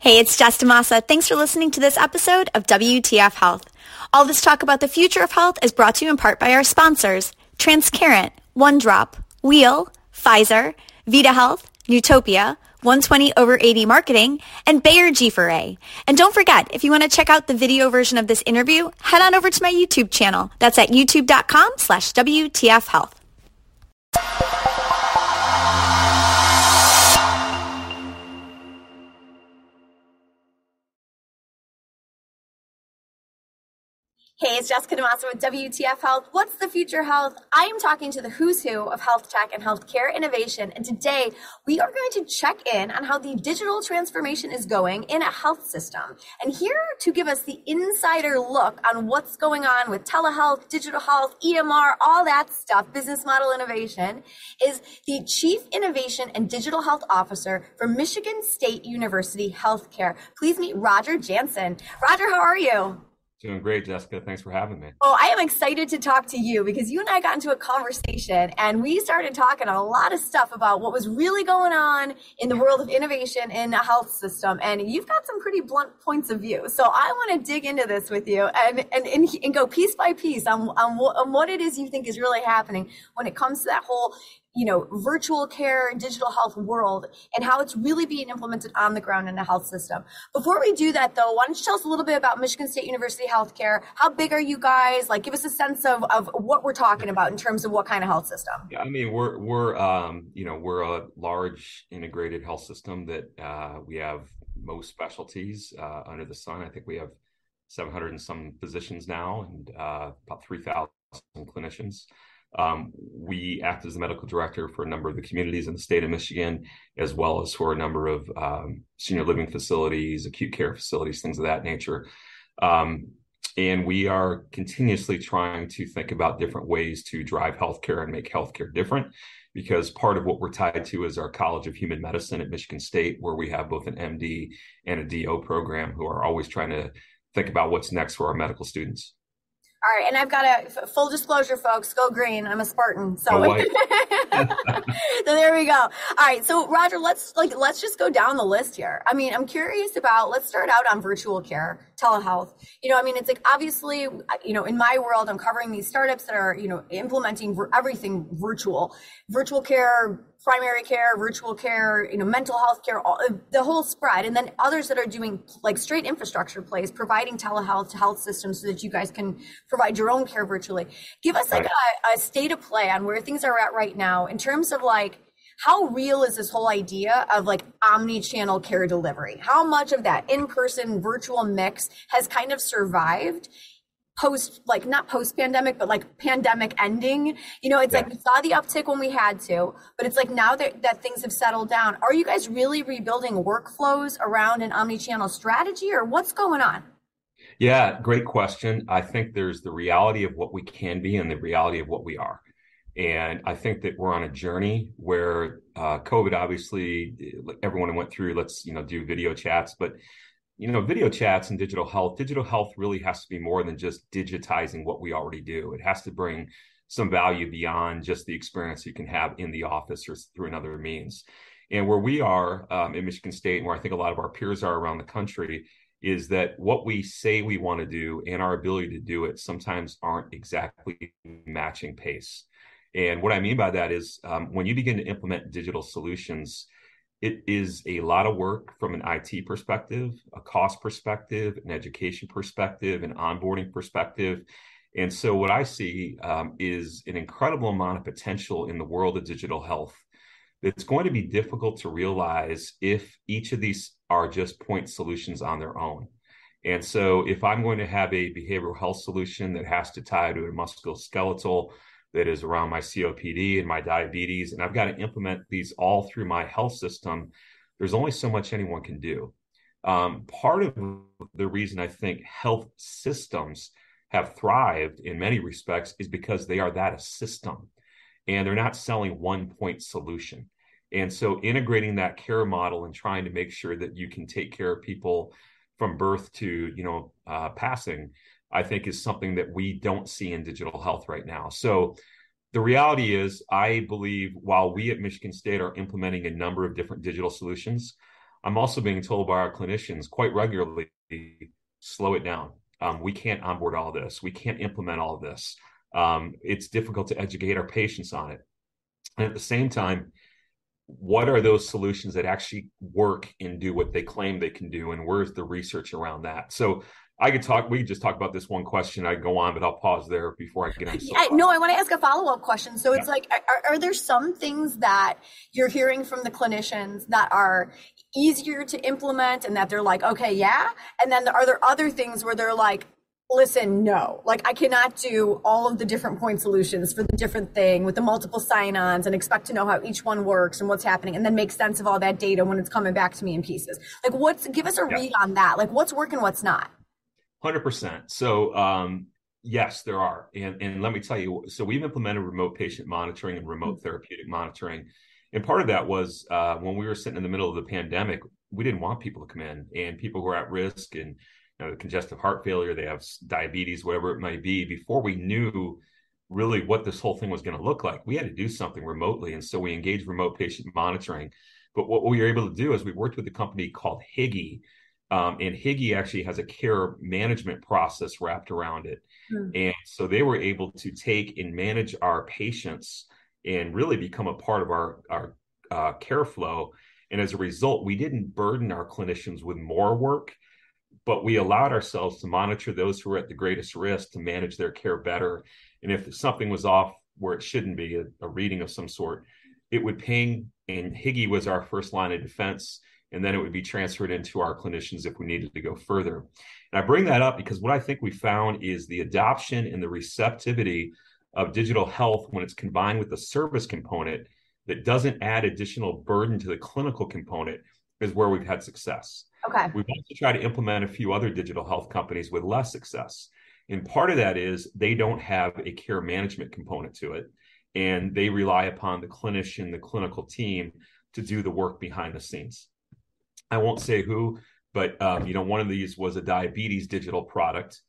Hey, it's Jess DaMassa. Thanks for listening to this episode of WTF Health. All this talk about the future of health is brought to you in part by our sponsors, Transcarent, OneDrop, Wheel, Pfizer, Vida Health, Newtopia, 120 over 80 marketing, and Bayer G4A. And don't forget, if you want to check out the video version of this interview, head on over to my YouTube channel. That's at youtube.com slash WTF Health. Hey, it's Jessica DaMassa with WTF Health. What's the future health? I am talking to the who's who of health tech and healthcare innovation. And today we are going to check in on how the digital transformation is going in a health system. And here to give us the insider look on what's going on with telehealth, digital health, EMR, all that stuff, business model innovation, is the Chief Innovation and Digital Health Officer for Michigan State University Healthcare. Please meet Roger Jansen. Roger, how are you? Doing great, Jessica. Thanks for having me. Oh, I am excited to talk to you because you and I got into a conversation and we started talking a lot of stuff about what was really going on in the world of innovation in a health system. And you've got some pretty blunt points of view. So I want to dig into this with you and, and, and, and go piece by piece on, on, on what it is you think is really happening when it comes to that whole you know, virtual care, digital health world and how it's really being implemented on the ground in the health system. Before we do that though, why don't you tell us a little bit about Michigan State University Healthcare? How big are you guys? Like give us a sense of, of what we're talking about in terms of what kind of health system. Yeah, I mean, we're, we're, um, you know, we're a large integrated health system that, uh, we have most specialties, uh, under the sun. I think we have 700 and some physicians now and, uh, about 3,000 clinicians. Um, we act as the medical director for a number of the communities in the state of Michigan, as well as for a number of um, senior living facilities, acute care facilities, things of that nature. Um, and we are continuously trying to think about different ways to drive healthcare and make healthcare different. Because part of what we're tied to is our College of Human Medicine at Michigan State, where we have both an MD and a DO program who are always trying to think about what's next for our medical students. All right, and I've got a full disclosure, folks. Go green. I'm a Spartan, so, so there we go. All right, so Roger, let's like let's just go down the list here. I mean, I'm curious about. Let's start out on virtual care, telehealth. You know, I mean, it's like obviously, you know, in my world, I'm covering these startups that are you know implementing everything virtual, virtual care primary care, virtual care, you know, mental health care, all, the whole spread, and then others that are doing like straight infrastructure plays, providing telehealth to health systems so that you guys can provide your own care virtually. Give us like a, a state of play on where things are at right now in terms of like how real is this whole idea of like omni-channel care delivery? How much of that in-person virtual mix has kind of survived? Post like not post pandemic but like pandemic ending. You know it's yeah. like we saw the uptick when we had to but it's like now that, that things have settled down. Are you guys really rebuilding workflows around an omni-channel strategy or what's going on? Yeah great question. I think there's the reality of what we can be and the reality of what we are. And i think that we're on a journey where uh, covid obviously everyone went through let's you know do video chats but you know, video chats and digital health, digital health really has to be more than just digitizing what we already do. It has to bring some value beyond just the experience you can have in the office or through another means. And where we are um, in Michigan State, and where I think a lot of our peers are around the country, is that what we say we want to do and our ability to do it sometimes aren't exactly matching pace. And what I mean by that is um, when you begin to implement digital solutions, it is a lot of work from an IT perspective, a cost perspective, an education perspective, an onboarding perspective. And so, what I see um, is an incredible amount of potential in the world of digital health. It's going to be difficult to realize if each of these are just point solutions on their own. And so, if I'm going to have a behavioral health solution that has to tie to a musculoskeletal that is around my COPD and my diabetes, and I've got to implement these all through my health system, there's only so much anyone can do. Um, part of the reason I think health systems have thrived in many respects is because they are that a system and they're not selling one point solution. And so integrating that care model and trying to make sure that you can take care of people from birth to, you know, uh, passing I think is something that we don't see in digital health right now. So the reality is, I believe while we at Michigan State are implementing a number of different digital solutions, I'm also being told by our clinicians quite regularly, slow it down. Um, we can't onboard all this. We can't implement all this. Um, it's difficult to educate our patients on it. And at the same time, what are those solutions that actually work and do what they claim they can do? And where's the research around that? So I could talk. We could just talk about this one question. I go on, but I'll pause there before I get on. Yeah, no, I want to ask a follow up question. So it's yeah. like, are, are there some things that you're hearing from the clinicians that are easier to implement, and that they're like, okay, yeah, and then are there other things where they're like, listen, no, like I cannot do all of the different point solutions for the different thing with the multiple sign-ons and expect to know how each one works and what's happening and then make sense of all that data when it's coming back to me in pieces. Like what's give us a yeah. read on that. Like what's working, what's not. Hundred percent. So um, yes, there are, and and let me tell you. So we've implemented remote patient monitoring and remote mm-hmm. therapeutic monitoring, and part of that was uh, when we were sitting in the middle of the pandemic, we didn't want people to come in, and people who are at risk and you know, congestive heart failure, they have diabetes, whatever it might be. Before we knew really what this whole thing was going to look like, we had to do something remotely, and so we engaged remote patient monitoring. But what we were able to do is we worked with a company called Higi um, and Higi actually has a care management process wrapped around it. Mm. And so they were able to take and manage our patients and really become a part of our, our uh, care flow. And as a result, we didn't burden our clinicians with more work, but we allowed ourselves to monitor those who are at the greatest risk to manage their care better. And if something was off where it shouldn't be, a, a reading of some sort, it would ping. And Higi was our first line of defense and then it would be transferred into our clinicians if we needed to go further. And I bring that up because what I think we found is the adoption and the receptivity of digital health when it's combined with the service component that doesn't add additional burden to the clinical component is where we've had success. Okay. We've also tried to implement a few other digital health companies with less success. And part of that is they don't have a care management component to it. And they rely upon the clinician, the clinical team to do the work behind the scenes. I won't say who, but um, you know, one of these was a diabetes digital product,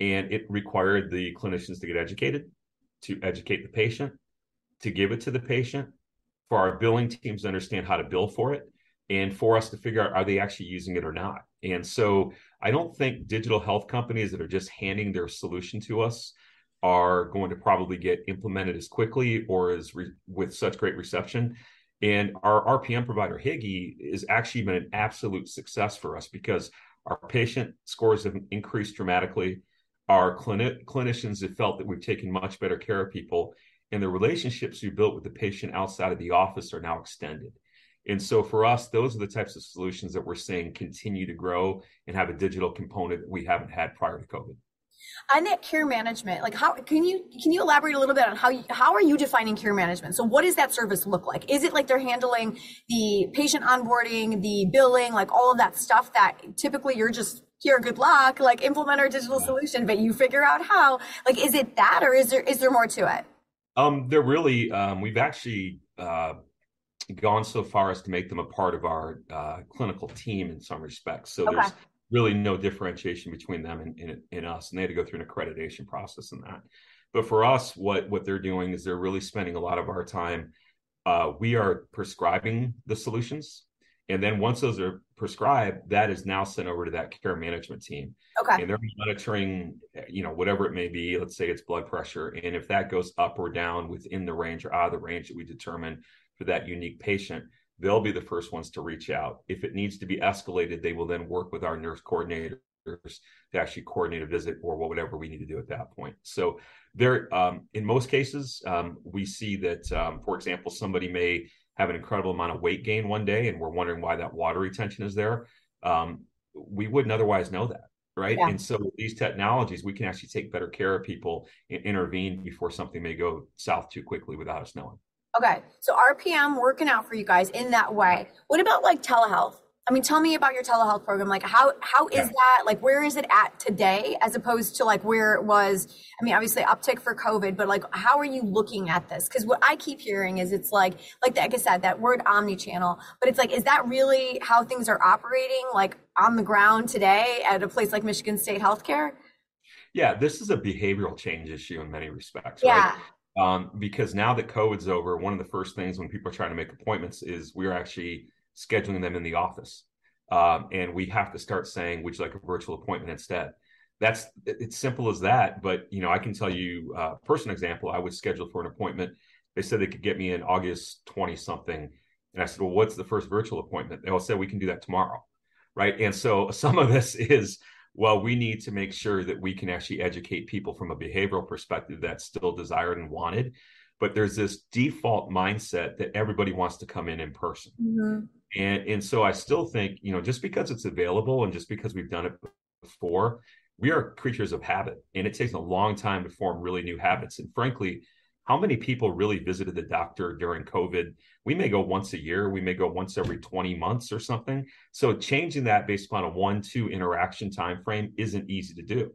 and it required the clinicians to get educated, to educate the patient, to give it to the patient, for our billing teams to understand how to bill for it, and for us to figure out are they actually using it or not. And so, I don't think digital health companies that are just handing their solution to us are going to probably get implemented as quickly or as re- with such great reception and our RPM provider, Higi, has actually been an absolute success for us because our patient scores have increased dramatically. Our clini- clinicians have felt that we've taken much better care of people, and the relationships we built with the patient outside of the office are now extended. And so for us, those are the types of solutions that we're seeing continue to grow and have a digital component that we haven't had prior to COVID on that care management like how can you can you elaborate a little bit on how you, how are you defining care management? So what does that service look like? Is it like they're handling the patient onboarding the billing like all of that stuff that typically you're just here good luck like implement our digital solution but you figure out how like is it that or is there is there more to it? Um they're really um we've actually uh gone so far as to make them a part of our uh, clinical team in some respects. So okay. there's really no differentiation between them and, and, and, us. And they had to go through an accreditation process in that. But for us, what what they're doing is they're really spending a lot of our time. Uh, we are prescribing the solutions, and then once those are prescribed, that is now sent over to that care management team. Okay. And they're monitoring, you know, whatever it may be. Let's say it's blood pressure, and if that goes up or down within the range or out of the range that we determine for that unique patient, they'll be the first ones to reach out. If it needs to be escalated, they will then work with our nurse coordinators to actually coordinate a visit or whatever we need to do at that point. So there, um, in most cases, um, we see that, um, for example, somebody may have an incredible amount of weight gain one day, and we're wondering why that water retention is there. Um, we wouldn't otherwise know that. Right. Yeah. And so with these technologies, we can actually take better care of people and intervene before something may go south too quickly without us knowing. Okay. So RPM working out for you guys in that way. What about like telehealth? I mean, tell me about your telehealth program. Like how how is that? Like where is it at today as opposed to like where it was? I mean, obviously uptick for COVID, but like how are you looking at this? Because what I keep hearing is it's like like like I said, that word omni-channel, but it's like, is that really how things are operating like on the ground today at a place like Michigan State Healthcare? Yeah, this is a behavioral change issue in many respects. Yeah. Right? Um, because now that COVID's over, one of the first things when people are trying to make appointments is we're actually scheduling them in the office. um, and we have to start saying, "Would you like a virtual appointment instead?" That's it's simple as that. But you know, I can tell you, uh, personal example. I was scheduled for an appointment. They said they could get me in August twenty something, and I said, "Well, what's the first virtual appointment?" They all said we can do that tomorrow, right? And so some of this is well, we need to make sure that we can actually educate people from a behavioral perspective that's still desired and wanted. But there's this default mindset that everybody wants to come in in person. Mm-hmm. And, and so I still think, you know, just because it's available and just because we've done it before, we are creatures of habit and it takes a long time to form really new habits. And frankly, how many people really visited the doctor during COVID? We may go once a year, we may go once every 20 months or something. So changing that based upon a one, two interaction time frame isn't easy to do.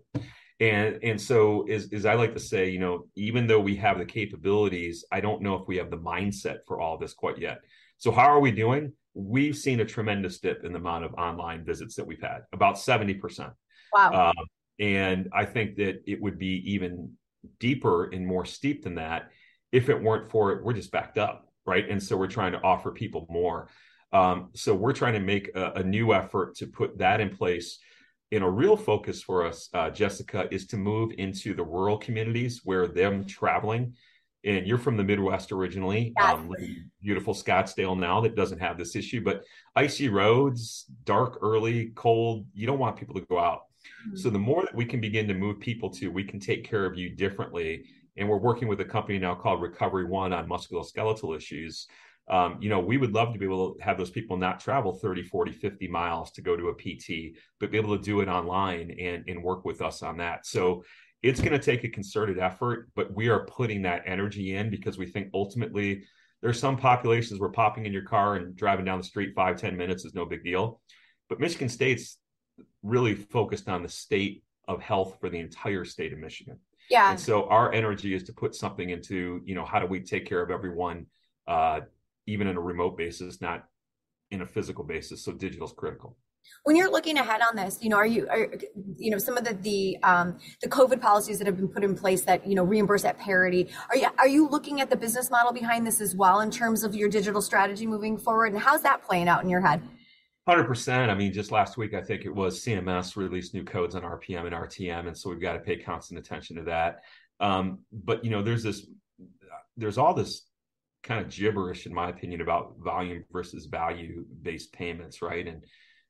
And and so as, as I like to say, you know, even though we have the capabilities, I don't know if we have the mindset for all this quite yet. So how are we doing? We've seen a tremendous dip in the amount of online visits that we've had, about 70%. Wow. Um, and I think that it would be even deeper and more steep than that if it weren't for it we're just backed up right? And so we're trying to offer people more. Um, so we're trying to make a, a, new effort to put that in place. And a real focus for us uh, jessica is to move into the rural communities where them traveling and you're from the midwest originally yes. um, beautiful scottsdale now that doesn't have this issue but icy roads dark early cold you don't want people to go out so the more that we can begin to move people to, we can take care of you differently. And we're working with a company now called Recovery One on musculoskeletal issues. Um, you know, we would love to be able to have those people not travel 30, 40, 50 miles to go to a PT, but be able to do it online and, and work with us on that. So it's going to take a concerted effort, but we are putting that energy in because we think ultimately there's some populations where popping in your car and driving down the street five ten minutes is no big deal. But Michigan State's really focused on the state of health for the entire state of Michigan. Yeah. And so our energy is to put something into, you know, how do we take care of everyone, uh, even in a remote basis, not in a physical basis. So digital is critical. When you're looking ahead on this, you know, are you, are, you know, some of the the um, the COVID policies that have been put in place that you know reimburse at parity. Are you are you looking at the business model behind this as well in terms of your digital strategy moving forward, and how's that playing out in your head? Hundred percent. I mean, just last week, I think it was CMS released new codes on RPM and RTM, and so we've got to pay constant attention to that. Um, but you know, there's this, there's all this kind of gibberish, in my opinion, about volume versus value based payments, right? And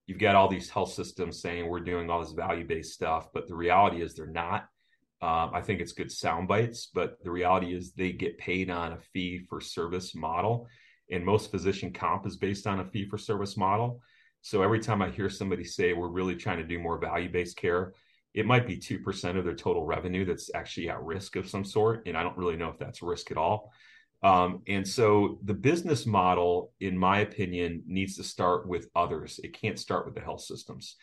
you've got all these health systems saying we're doing all this value based stuff, but the reality is they're not. Um, I think it's good sound bites, but the reality is they get paid on a fee for service model, and most physician comp is based on a fee for service model. So every time I hear somebody say we're really trying to do more value based care, it might be 2% of their total revenue that's actually at risk of some sort. And I don't really know if that's risk at all. Um, and so the business model, in my opinion, needs to start with others. It can't start with the health systems.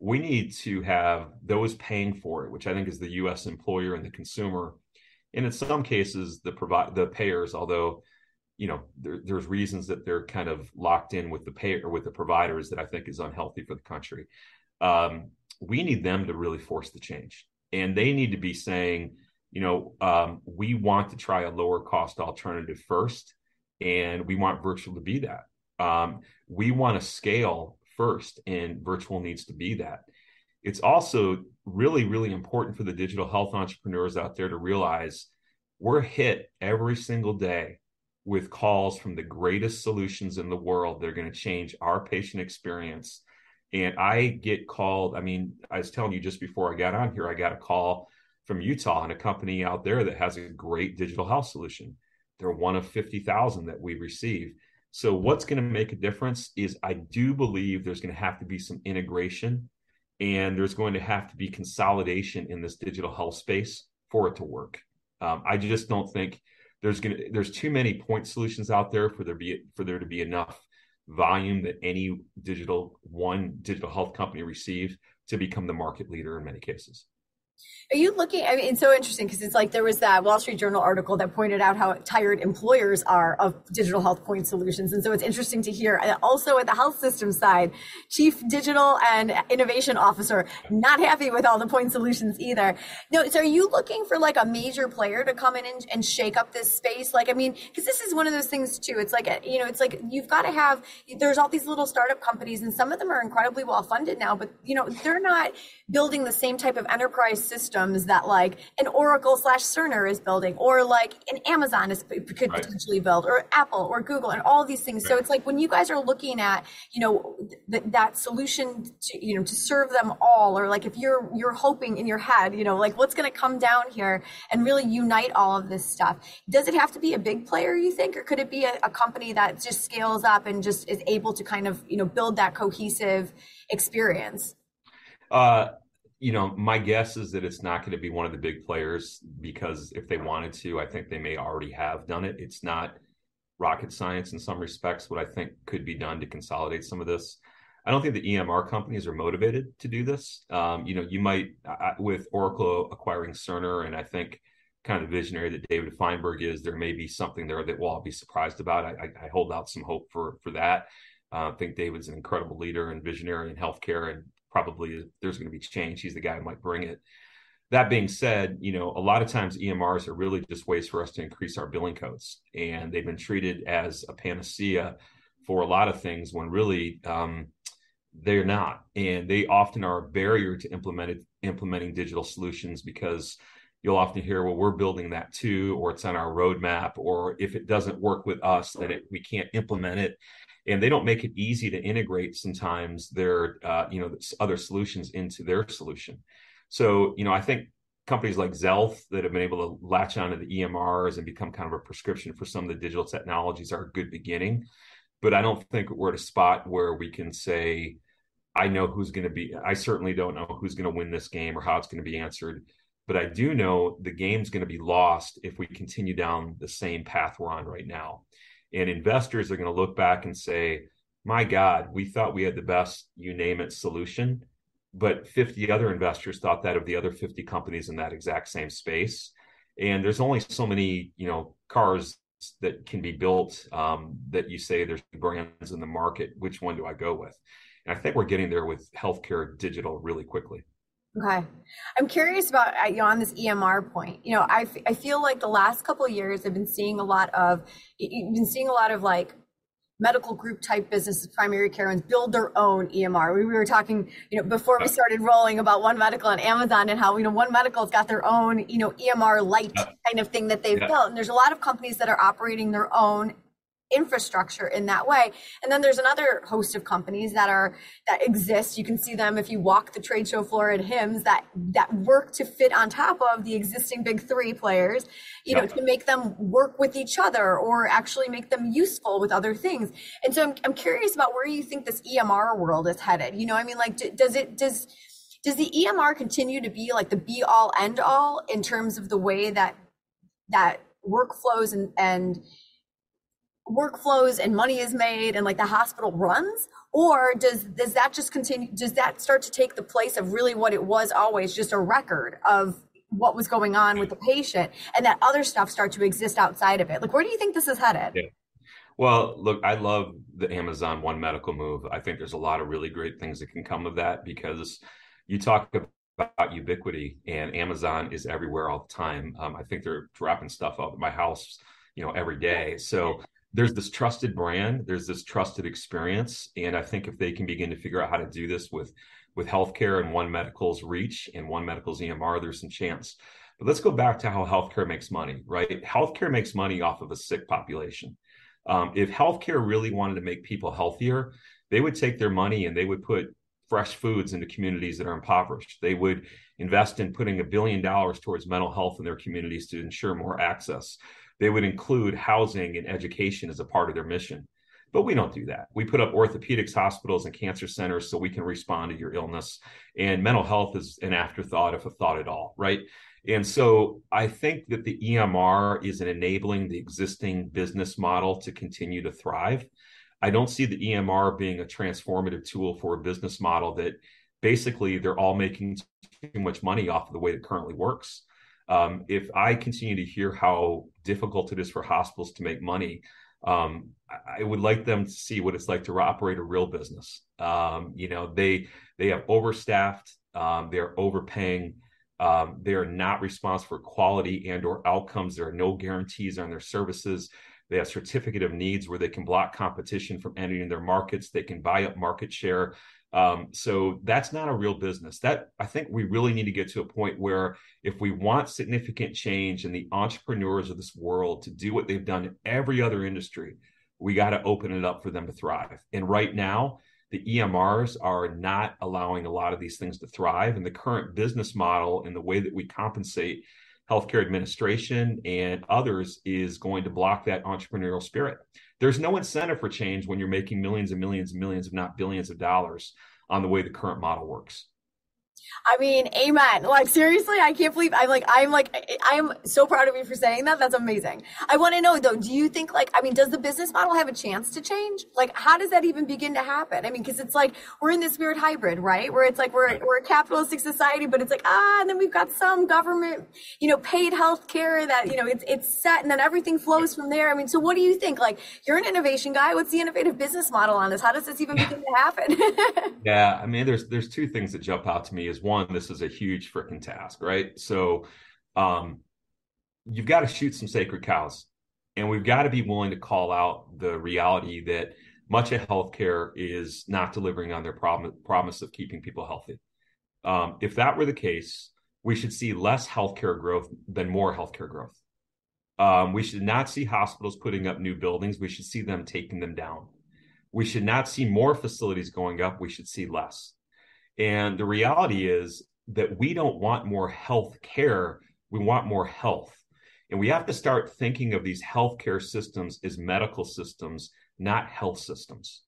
We need to have those paying for it, which I think is the US employer and the consumer. And in some cases, the provide the payers, although you know there, there's reasons that they're kind of locked in with the pay or with the providers that I think is unhealthy for the country. Um, we need them to really force the change, and they need to be saying, you know, um, we want to try a lower cost alternative first, and we want virtual to be that. Um, we want to scale first, and virtual needs to be that. It's also really, really important for the digital health entrepreneurs out there to realize we're hit every single day with calls from the greatest solutions in the world that are going to change our patient experience. And I get called. I mean, I was telling you just before I got on here, I got a call from Utah and a company out there that has a great digital health solution. They're one of 50,000 that we receive. So, what's going to make a difference is I do believe there's going to have to be some integration and there's going to have to be consolidation in this digital health space for it to work. Um, I just don't think there's gonna there's too many point solutions out there for there be for there to be enough volume that any digital one digital health company receives to become the market leader in many cases. Are you looking? I mean, it's so interesting because it's like there was that Wall Street Journal article that pointed out how tired employers are of digital health point solutions. And so it's interesting to hear. And also at the health system side, chief digital and innovation officer, not happy with all the point solutions either. No, so are you looking for like a major player to come in and, and shake up this space? Like, I mean, because this is one of those things too. It's like, you know, it's like you've got to have, there's all these little startup companies and some of them are incredibly well funded now, but, you know, they're not building the same type of enterprise systems that like an Oracle slash Cerner is building, or like an Amazon is could right. potentially build, or Apple or Google, and all these things. Right. So it's like when you guys are looking at you know th- that solution to you know to serve them all, or like if you're you're hoping in your head, you know, like what's going to come down here and really unite all of this stuff. Does it have to be a big player, you think, or could it be a, a company that just scales up and just is able to kind of you know build that cohesive experience? Uh, you know, my guess is that it's not going to be one of the big players because if they wanted to, I think they may already have done it. It's not rocket science in some respects, what I think could be done to consolidate some of this. I don't think the EMR companies are motivated to do this. Um, you know, you might with Oracle acquiring Cerner, and I think kind of visionary that David Feinberg is, there may be something there that we'll all be surprised about. I, I hold out some hope for for that. Uh, I think David's an incredible leader and visionary in healthcare, and probably there's going to be change. He's the guy who might bring it. That being said, you know, a lot of times EMRs are really just ways for us to increase our billing codes, and they've been treated as a panacea for a lot of things when really um, they're not, and they often are a barrier to implementing digital solutions because you'll often hear, "Well, we're building that too," or "It's on our roadmap," or if it doesn't work with us, then it, we can't implement it and they don't make it easy to integrate sometimes their uh, you know other solutions into their solution. So you know i think companies like Xealth that have been able to latch onto the emrs and become kind of a prescription for some of the digital technologies are a good beginning. But i don't think we're at a spot where we can say i know who's going to be i certainly don't know who's going to win this game or how it's going to be answered but i do know the game's going to be lost if we continue down the same path we're on right now and investors are going to look back and say, my God, we thought we had the best, you name it, solution. But 50 other investors thought that of the other 50 companies in that exact same space. And there's only so many, you know, cars that can be built um, that you say there's brands in the market. Which one do I go with? And I think we're getting there with healthcare digital really quickly. Okay. I'm curious about uh, you know on this EMR point. You know, I, f- I feel like the last couple of years I've been seeing a lot of you've been seeing a lot of like medical group type businesses, primary care ones build their own EMR. We, we were talking, you know, before we started rolling about One Medical and Amazon and how, you know, One Medical's got their own, you know, EMR light kind of thing that they've yeah. built. And there's a lot of companies that are operating their own infrastructure in that way. And then there's another host of companies that are that exist. You can see them if you walk the trade show floor at HIMSS that that work to fit on top of the existing big three players you know to make them work with each other or actually make them useful with other things. And so i'm, I'm curious about where you think this emr world is headed. You know i mean like does it does does the emr continue to be like the be all end all in terms of the way that that workflows and and workflows and money is made and like the hospital runs? Or does does that just continue does that start to take the place of really what it was always just a record of what was going on with the patient and that other stuff start to exist outside of it? Like where do you think this is headed? Yeah. well look i love the amazon one medical move. I think there's a lot of really great things that can come of that because you talk about ubiquity and amazon is everywhere all the time. Um, i think they're dropping stuff out of my house you know every day. So there's this trusted brand, there's this trusted experience, and I think if they can begin to figure out how to do this with with healthcare and One Medical's reach and One Medical's EMR, there's some chance. But let's go back to how healthcare makes money, right? Healthcare makes money off of a sick population. Um, if healthcare really wanted to make people healthier, they would take their money and they would put fresh foods into communities that are impoverished. They would invest in putting a billion dollars towards mental health in their communities to ensure more access they would include housing and education as a part of their mission. But we don't do that. We put up orthopedics hospitals and cancer centers so we can respond to your illness. And mental health is an afterthought, if a thought at all, right? And so I think that the EMR is enabling the existing business model to continue to thrive. I don't see the EMR being a transformative tool for a business model that basically they're all making too much money off of the way it currently works. Um, if I continue to hear how difficult it is for hospitals to make money, um, I, would like them to see what it's like to operate a real business. Um, you know, they they have overstaffed, um, they're overpaying, um, they are not responsible for quality and or outcomes. There are no guarantees on their services. They have certificate of needs where they can block competition from entering their markets. They can buy up market share. Um, so that's not a real business. That I think we really need to get to a point where if we want significant change in the entrepreneurs of this world to do what they've done in every other industry, we got to open it up for them to thrive. And right now, the EMRs are not allowing a lot of these things to thrive. And the current business model and the way that we compensate healthcare administration and others is going to block that entrepreneurial spirit. There's no incentive for change when you're making millions and millions and millions, if not billions of dollars on the way the current model works. I mean, amen. Like seriously, I can't believe I'm like I'm like I'm so proud of you for saying that. That's amazing. I want to know though, do you think like I mean, does the business model have a chance to change? Like how does that even begin to happen? I mean, cuz it's like we're in this weird hybrid, right? Where it's like we're we're a capitalistic society, but it's like ah, and then we've got some government, you know, paid health care that, you know, it's it's set and then everything flows from there. I mean, so what do you think? Like you're an innovation guy. What's the innovative business model on this? How does this even begin to happen? yeah, I mean, there's there's two things that jump out to me is one, this is a huge freaking task, right? So um, you've got to shoot some sacred cows. And we've got to be willing to call out the reality that much of healthcare is not delivering on their prom- promise of keeping people healthy. Um, if that were the case, we should see less healthcare growth than more healthcare growth. Um, we should not see hospitals putting up new buildings. We should see them taking them down. We should not see more facilities going up. We should see less. And the reality is that we don't want more health care, we want more health. And we have to start thinking of these healthcare systems as medical systems, not health systems.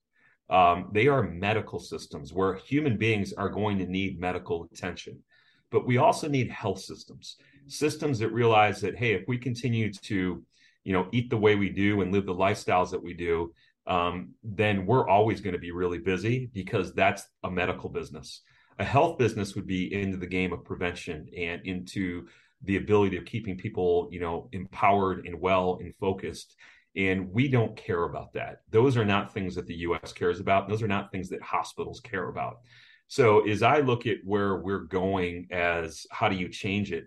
Um, they are medical systems where human beings are going to need medical attention. But we also need health systems, systems that realize that, hey, if we continue to, you know, eat the way we do and live the lifestyles that we do, um, then we're always going to be really busy because that's a medical business. A health business would be into the game of prevention and into the ability of keeping people, you know, empowered and well and focused. And we don't care about that. Those are not things that the US cares about. Those are not things that hospitals care about. So as I look at where we're going as how do you change it,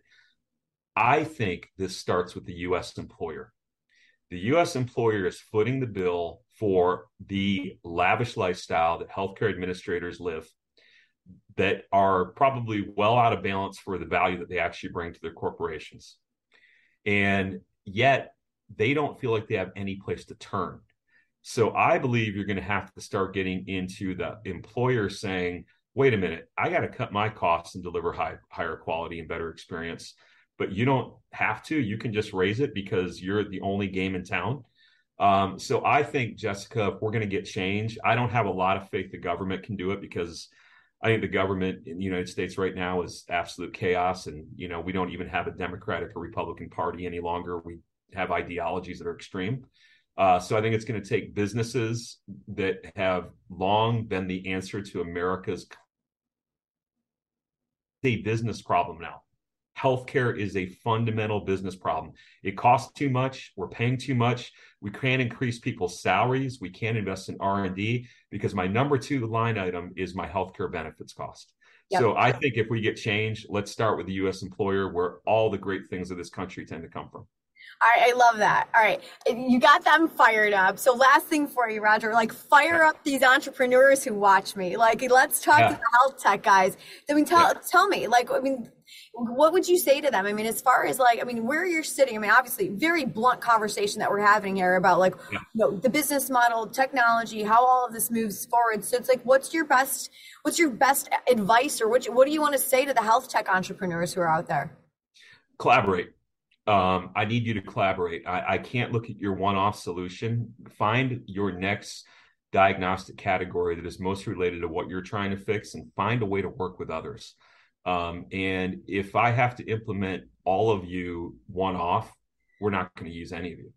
I think this starts with the US employer. The US employer is footing the bill for the lavish lifestyle that healthcare administrators live that are probably well out of balance for the value that they actually bring to their corporations. And yet they don't feel like they have any place to turn. So I believe you're going to have to start getting into the employer saying, wait a minute, I got to cut my costs and deliver high, higher quality and better experience. But you don't have to. You can just raise it because you're the only game in town. Um, so I think, Jessica, if we're going to get change, I don't have a lot of faith the government can do it because I think the government in the United States right now is absolute chaos. And, you know, we don't even have a Democratic or Republican Party any longer. We have ideologies that are extreme. Uh, so I think it's going to take businesses that have long been the answer to America's a business problem now healthcare is a fundamental business problem. It costs too much. We're paying too much. We can't increase people's salaries. We can't invest in R and D because my number two line item is my healthcare benefits cost. Yep. So I think if we get change, let's start with the U.S. employer, where all the great things of this country tend to come from. Right, I love that. All right, you got them fired up. So last thing for you, Roger, like fire up these entrepreneurs who watch me. Like, let's talk yeah. to the health tech guys. I mean, tell yeah. tell me, like, I mean, what would you say to them? I mean, as far as like, I mean, where you're sitting, I mean, obviously, very blunt conversation that we're having here about like, yeah. you know, the business model, technology, how all of this moves forward. So it's like, what's your best, what's your best advice, or what, what do you want to say to the health tech entrepreneurs who are out there? Collaborate. Um, I need you to collaborate. I, I can't look at your one-off solution. Find your next diagnostic category that is most related to what you're trying to fix, and find a way to work with others. Um, and if I have to implement all of you one off, we're not going to use any of you.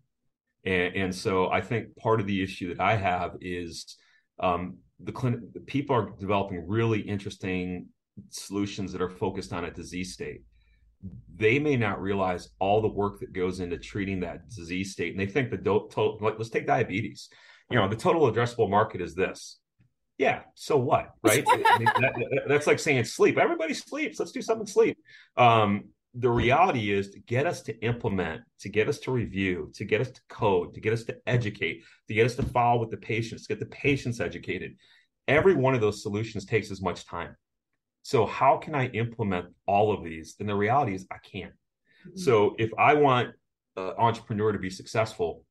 And, and, so I think part of the issue that I have is um, the clinic people are developing really interesting solutions that are focused on a disease state they may not realize all the work that goes into treating that disease state. And they think the total like let's take diabetes. You know the total addressable market is this. Yeah so what right? I mean, that, that's like saying sleep. Everybody sleeps. Let's do something sleep. Um, the reality is to get us to implement to get us to review to get us to code to get us to educate to get us to follow with the patients get the patients educated every one of those solutions takes as much time so how can i implement all of these? And the reality is i can't. Mm-hmm. so if i want an entrepreneur to be successful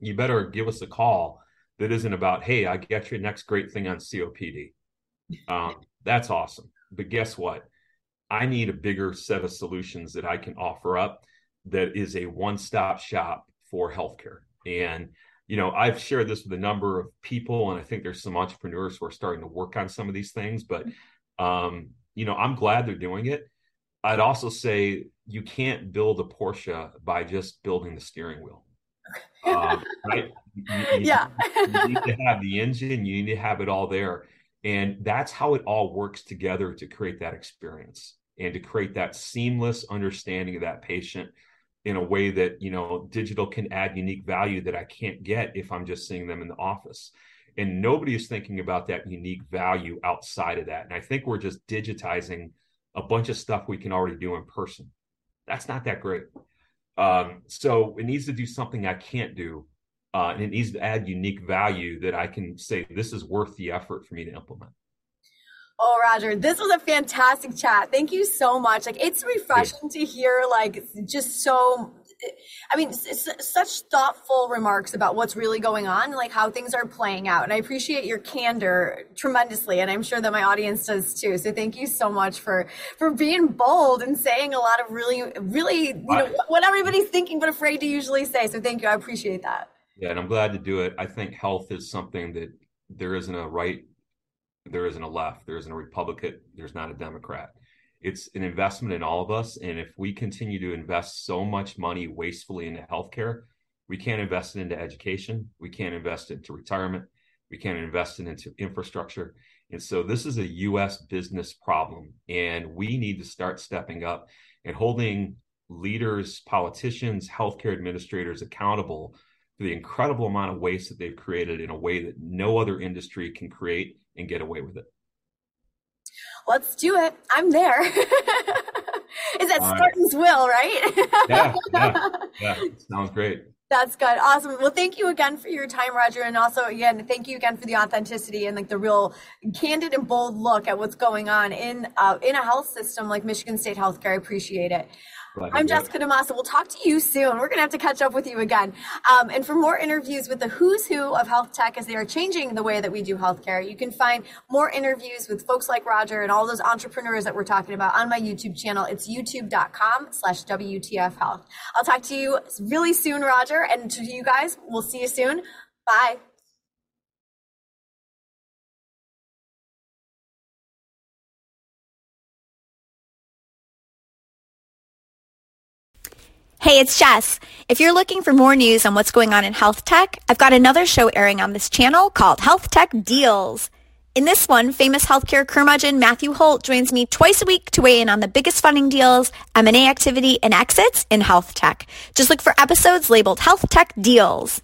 you better give us a call that isn't about hey i get your next great thing on copd um, that's awesome. But guess what? I need a bigger set of solutions that i can offer up that is a one-stop shop for healthcare. And you know i've shared this with a number of people and i think there's some entrepreneurs who are starting to work on some of these things but um, you know i'm glad they're doing it. I'd also say you can't build a porsche by just building the steering wheel. Uh, right? You, you, yeah. you need to have the engine you need to have it all there. And that's how it all works together to create that experience and to create that seamless understanding of that patient in a way that you know digital can add unique value that I can't get if I'm just seeing them in the office. And nobody is thinking about that unique value outside of that. And I think we're just digitizing a bunch of stuff we can already do in person. That's not that great. Um, so it needs to do something I can't do. Uh, and it needs to add unique value that I can say this is worth the effort for me to implement. Oh, Roger, this was a fantastic chat. Thank you so much. Like, it's refreshing to hear, like, just so, I mean, such thoughtful remarks about what's really going on, like how things are playing out. And I appreciate your candor tremendously, and I'm sure that my audience does too. So thank you so much for for being bold and saying a lot of really, really, you know, what everybody's thinking but afraid to usually say. So thank you. I appreciate that. Yeah, and I'm glad to do it. I think health is something that there isn't a right there isn't a left, there isn't a Republican, there's not a Democrat. It's an investment in all of us. And if we continue to invest so much money wastefully into healthcare, we can't invest it into education. We can't invest it into retirement. We can't invest it into infrastructure. And so this is a US business problem. And we need to start stepping up and holding leaders, politicians, healthcare administrators accountable for the incredible amount of waste that they've created in a way that no other industry can create and get away with it. Let's do it. I'm there. Is that Spartan's will, right? yeah, yeah, yeah. Sounds great. That's good. Awesome. Well, thank you again for your time, Roger. And also, again, thank you again for the authenticity and like the real candid and bold look at what's going on in uh, in a health system like Michigan State Healthcare. I appreciate it. I'm Jessica DaMassa. We'll talk to you soon. We're going to have to catch up with you again. Um, and for more interviews with the who's who of health tech as they are changing the way that we do healthcare, you can find more interviews with folks like Roger and all those entrepreneurs that we're talking about on my YouTube channel. It's youtube.com slash WTF Health. I'll talk to you really soon, Roger. And to you guys, we'll see you soon. Bye. Hey, it's Jess. If you're looking for more news on what's going on in health tech, I've got another show airing on this channel called Health Tech Deals. In this one, famous healthcare curmudgeon Matthew Holt joins me twice a week to weigh in on the biggest funding deals, M&A activity, and exits in health tech. Just look for episodes labeled Health Tech Deals.